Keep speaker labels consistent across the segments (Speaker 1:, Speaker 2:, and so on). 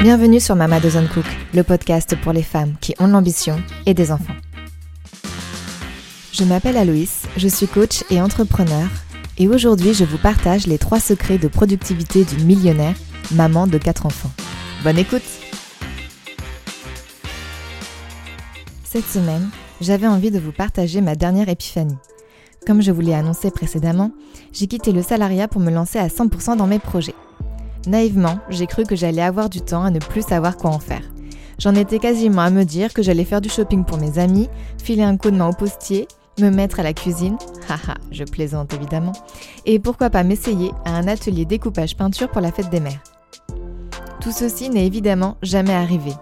Speaker 1: Bienvenue sur Mama Doesn't Cook, le podcast pour les femmes qui ont l'ambition et des enfants. Je m'appelle Aloïs, je suis coach et entrepreneur et aujourd'hui je vous partage les trois secrets de productivité d'une millionnaire, maman de quatre enfants. Bonne écoute Cette semaine, j'avais envie de vous partager ma dernière épiphanie. Comme je vous l'ai annoncé précédemment, j'ai quitté le salariat pour me lancer à 100% dans mes projets. Naïvement, j'ai cru que j'allais avoir du temps à ne plus savoir quoi en faire. J'en étais quasiment à me dire que j'allais faire du shopping pour mes amis, filer un coup de main au postier, me mettre à la cuisine, haha, je plaisante évidemment, et pourquoi pas m'essayer à un atelier découpage peinture pour la fête des mères. Tout ceci n'est évidemment jamais arrivé.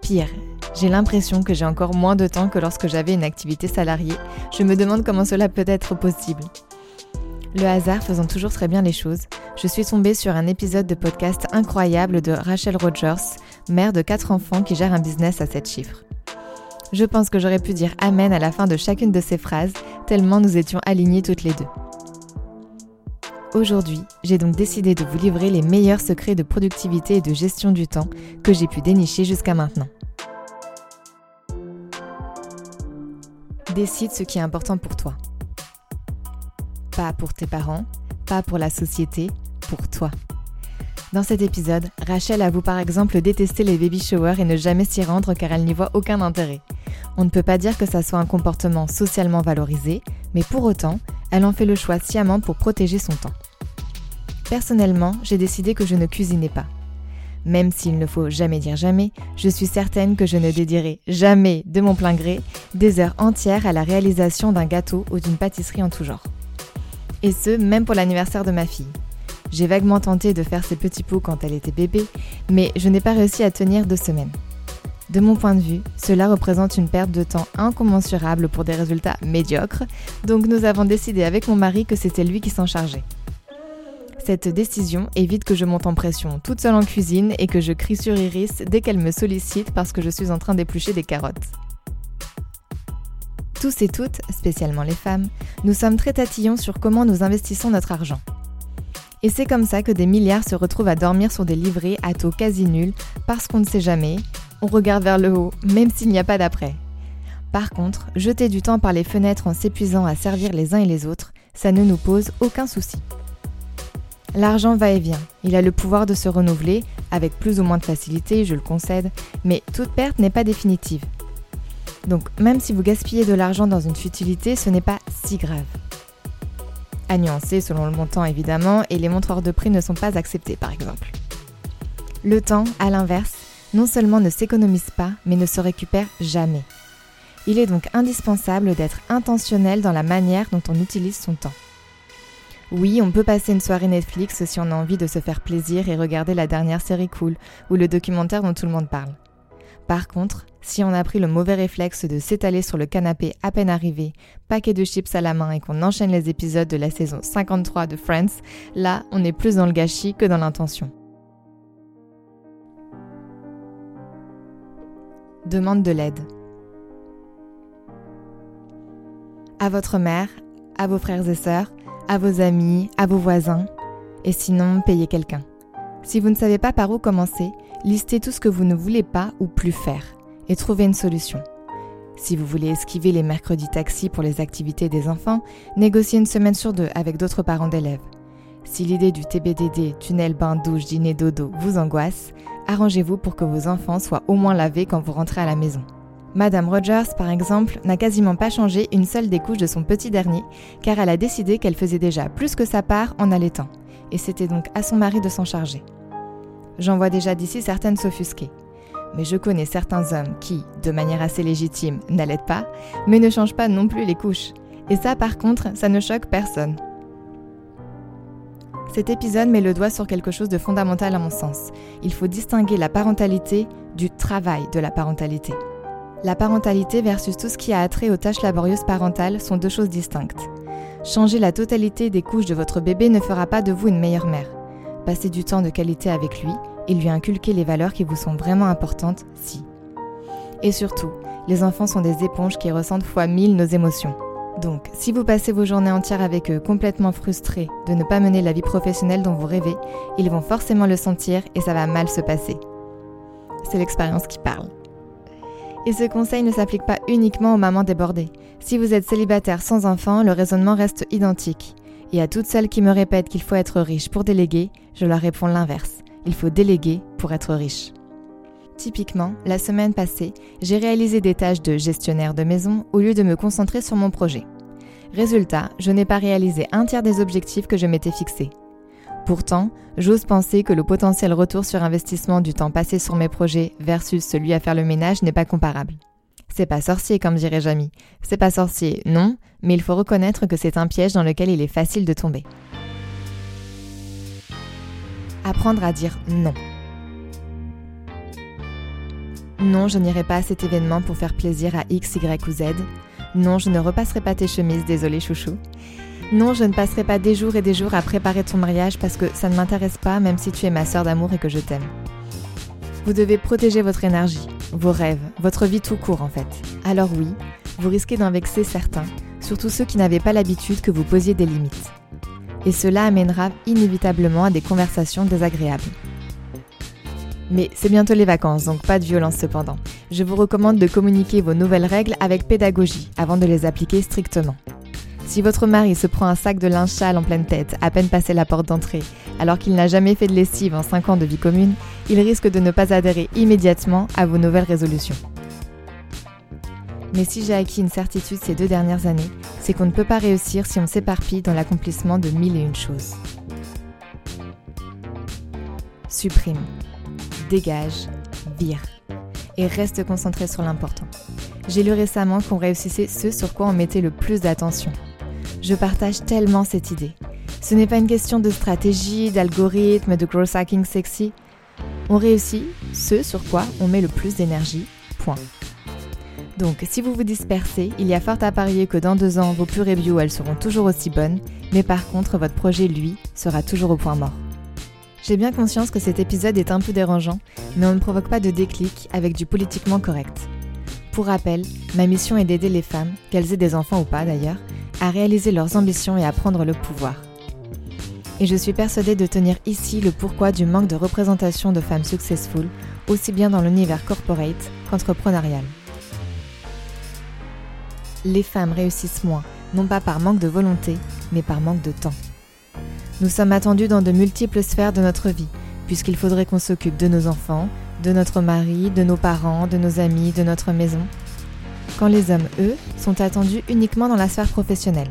Speaker 1: Pire, j'ai l'impression que j'ai encore moins de temps que lorsque j'avais une activité salariée. Je me demande comment cela peut être possible. Le hasard faisant toujours très bien les choses, je suis tombée sur un épisode de podcast incroyable de Rachel Rogers, mère de quatre enfants qui gère un business à 7 chiffres. Je pense que j'aurais pu dire Amen à la fin de chacune de ces phrases, tellement nous étions alignées toutes les deux. Aujourd'hui, j'ai donc décidé de vous livrer les meilleurs secrets de productivité et de gestion du temps que j'ai pu dénicher jusqu'à maintenant. Décide ce qui est important pour toi. Pas pour tes parents, pas pour la société, pour toi. Dans cet épisode, Rachel avoue par exemple détester les baby showers et ne jamais s'y rendre car elle n'y voit aucun intérêt. On ne peut pas dire que ça soit un comportement socialement valorisé, mais pour autant, elle en fait le choix sciemment pour protéger son temps. Personnellement, j'ai décidé que je ne cuisinais pas. Même s'il ne faut jamais dire jamais, je suis certaine que je ne dédierai jamais, de mon plein gré, des heures entières à la réalisation d'un gâteau ou d'une pâtisserie en tout genre. Et ce, même pour l'anniversaire de ma fille. J'ai vaguement tenté de faire ses petits pots quand elle était bébé, mais je n'ai pas réussi à tenir deux semaines. De mon point de vue, cela représente une perte de temps incommensurable pour des résultats médiocres, donc nous avons décidé avec mon mari que c'était lui qui s'en chargeait. Cette décision évite que je monte en pression toute seule en cuisine et que je crie sur Iris dès qu'elle me sollicite parce que je suis en train d'éplucher des carottes. Tous et toutes, spécialement les femmes, nous sommes très tatillons sur comment nous investissons notre argent. Et c'est comme ça que des milliards se retrouvent à dormir sur des livrets à taux quasi nuls parce qu'on ne sait jamais, on regarde vers le haut, même s'il n'y a pas d'après. Par contre, jeter du temps par les fenêtres en s'épuisant à servir les uns et les autres, ça ne nous pose aucun souci. L'argent va et vient, il a le pouvoir de se renouveler, avec plus ou moins de facilité, je le concède, mais toute perte n'est pas définitive. Donc même si vous gaspillez de l'argent dans une futilité, ce n'est pas si grave. À nuancer selon le montant évidemment, et les montreurs de prix ne sont pas acceptés par exemple. Le temps, à l'inverse, non seulement ne s'économise pas, mais ne se récupère jamais. Il est donc indispensable d'être intentionnel dans la manière dont on utilise son temps. Oui, on peut passer une soirée Netflix si on a envie de se faire plaisir et regarder la dernière série cool ou le documentaire dont tout le monde parle. Par contre, si on a pris le mauvais réflexe de s'étaler sur le canapé à peine arrivé, paquet de chips à la main et qu'on enchaîne les épisodes de la saison 53 de Friends, là, on est plus dans le gâchis que dans l'intention. Demande de l'aide. À votre mère, à vos frères et sœurs, à vos amis, à vos voisins, et sinon payez quelqu'un. Si vous ne savez pas par où commencer, listez tout ce que vous ne voulez pas ou plus faire et trouvez une solution. Si vous voulez esquiver les mercredis taxis pour les activités des enfants, négociez une semaine sur deux avec d'autres parents d'élèves. Si l'idée du TBDD, tunnel, bain, douche, dîner, dodo vous angoisse, arrangez-vous pour que vos enfants soient au moins lavés quand vous rentrez à la maison. Madame Rogers, par exemple, n'a quasiment pas changé une seule des couches de son petit dernier, car elle a décidé qu'elle faisait déjà plus que sa part en allaitant, et c'était donc à son mari de s'en charger. J'en vois déjà d'ici certaines s'offusquer. Mais je connais certains hommes qui, de manière assez légitime, n'allaitent pas, mais ne changent pas non plus les couches. Et ça, par contre, ça ne choque personne. Cet épisode met le doigt sur quelque chose de fondamental à mon sens. Il faut distinguer la parentalité du travail de la parentalité. La parentalité versus tout ce qui a attrait aux tâches laborieuses parentales sont deux choses distinctes. Changer la totalité des couches de votre bébé ne fera pas de vous une meilleure mère. Passez du temps de qualité avec lui et lui inculquer les valeurs qui vous sont vraiment importantes, si. Et surtout, les enfants sont des éponges qui ressentent fois mille nos émotions. Donc, si vous passez vos journées entières avec eux complètement frustrés de ne pas mener la vie professionnelle dont vous rêvez, ils vont forcément le sentir et ça va mal se passer. c'est l'expérience qui parle. Et ce conseil ne s'applique pas uniquement aux mamans débordées. Si vous êtes célibataire sans enfant, le raisonnement reste identique. Et à toutes celles qui me répètent qu'il faut être riche pour déléguer, je leur réponds l'inverse. Il faut déléguer pour être riche. Typiquement, la semaine passée, j'ai réalisé des tâches de gestionnaire de maison au lieu de me concentrer sur mon projet. Résultat, je n'ai pas réalisé un tiers des objectifs que je m'étais fixés. Pourtant, j'ose penser que le potentiel retour sur investissement du temps passé sur mes projets versus celui à faire le ménage n'est pas comparable. C'est pas sorcier, comme dirait Jamie. C'est pas sorcier, non, mais il faut reconnaître que c'est un piège dans lequel il est facile de tomber. Apprendre à dire non. Non, je n'irai pas à cet événement pour faire plaisir à X, Y ou Z. Non, je ne repasserai pas tes chemises, désolé chouchou. Non, je ne passerai pas des jours et des jours à préparer ton mariage parce que ça ne m'intéresse pas même si tu es ma sœur d'amour et que je t'aime. Vous devez protéger votre énergie, vos rêves, votre vie tout court en fait. Alors oui, vous risquez d'en vexer certains, surtout ceux qui n'avaient pas l'habitude que vous posiez des limites. Et cela amènera inévitablement à des conversations désagréables. Mais c'est bientôt les vacances, donc pas de violence cependant. Je vous recommande de communiquer vos nouvelles règles avec pédagogie avant de les appliquer strictement. Si votre mari se prend un sac de linge sale en pleine tête, à peine passé la porte d'entrée, alors qu'il n'a jamais fait de lessive en 5 ans de vie commune, il risque de ne pas adhérer immédiatement à vos nouvelles résolutions. Mais si j'ai acquis une certitude ces deux dernières années, c'est qu'on ne peut pas réussir si on s'éparpille dans l'accomplissement de mille et une choses. Supprime, dégage, vire, et reste concentré sur l'important. J'ai lu récemment qu'on réussissait ce sur quoi on mettait le plus d'attention, je partage tellement cette idée. Ce n'est pas une question de stratégie, d'algorithme, de growth hacking sexy. On réussit ce sur quoi on met le plus d'énergie, point. Donc, si vous vous dispersez, il y a fort à parier que dans deux ans, vos purées bio, elles seront toujours aussi bonnes, mais par contre, votre projet, lui, sera toujours au point mort. J'ai bien conscience que cet épisode est un peu dérangeant, mais on ne provoque pas de déclic avec du politiquement correct. Pour rappel, ma mission est d'aider les femmes, qu'elles aient des enfants ou pas d'ailleurs, à réaliser leurs ambitions et à prendre le pouvoir. Et je suis persuadée de tenir ici le pourquoi du manque de représentation de femmes successful, aussi bien dans l'univers corporate qu'entrepreneurial. Les femmes réussissent moins, non pas par manque de volonté, mais par manque de temps. Nous sommes attendus dans de multiples sphères de notre vie, puisqu'il faudrait qu'on s'occupe de nos enfants, de notre mari, de nos parents, de nos amis, de notre maison, quand les hommes, eux, sont attendus uniquement dans la sphère professionnelle.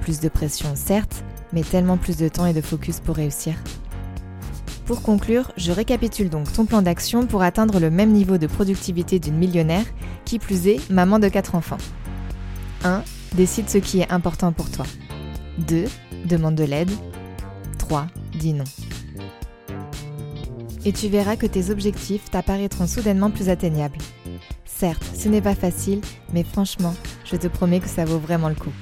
Speaker 1: Plus de pression, certes, mais tellement plus de temps et de focus pour réussir. Pour conclure, je récapitule donc ton plan d'action pour atteindre le même niveau de productivité d'une millionnaire, qui plus est, maman de quatre enfants. 1. Décide ce qui est important pour toi. 2. Demande de l'aide. 3. Dis non. Et tu verras que tes objectifs t'apparaîtront soudainement plus atteignables. Certes, ce n'est pas facile, mais franchement, je te promets que ça vaut vraiment le coup.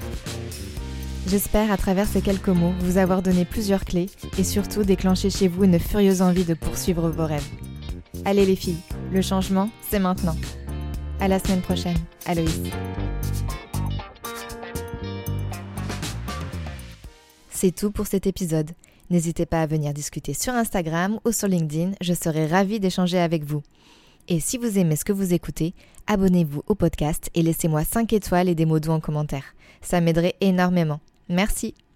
Speaker 1: J'espère à travers ces quelques mots vous avoir donné plusieurs clés et surtout déclencher chez vous une furieuse envie de poursuivre vos rêves. Allez les filles, le changement, c'est maintenant. À la semaine prochaine, Aloïs. C'est tout pour cet épisode. N'hésitez pas à venir discuter sur Instagram ou sur LinkedIn, je serai ravie d'échanger avec vous. Et si vous aimez ce que vous écoutez, abonnez-vous au podcast et laissez-moi 5 étoiles et des mots doux en commentaire. Ça m'aiderait énormément. Merci.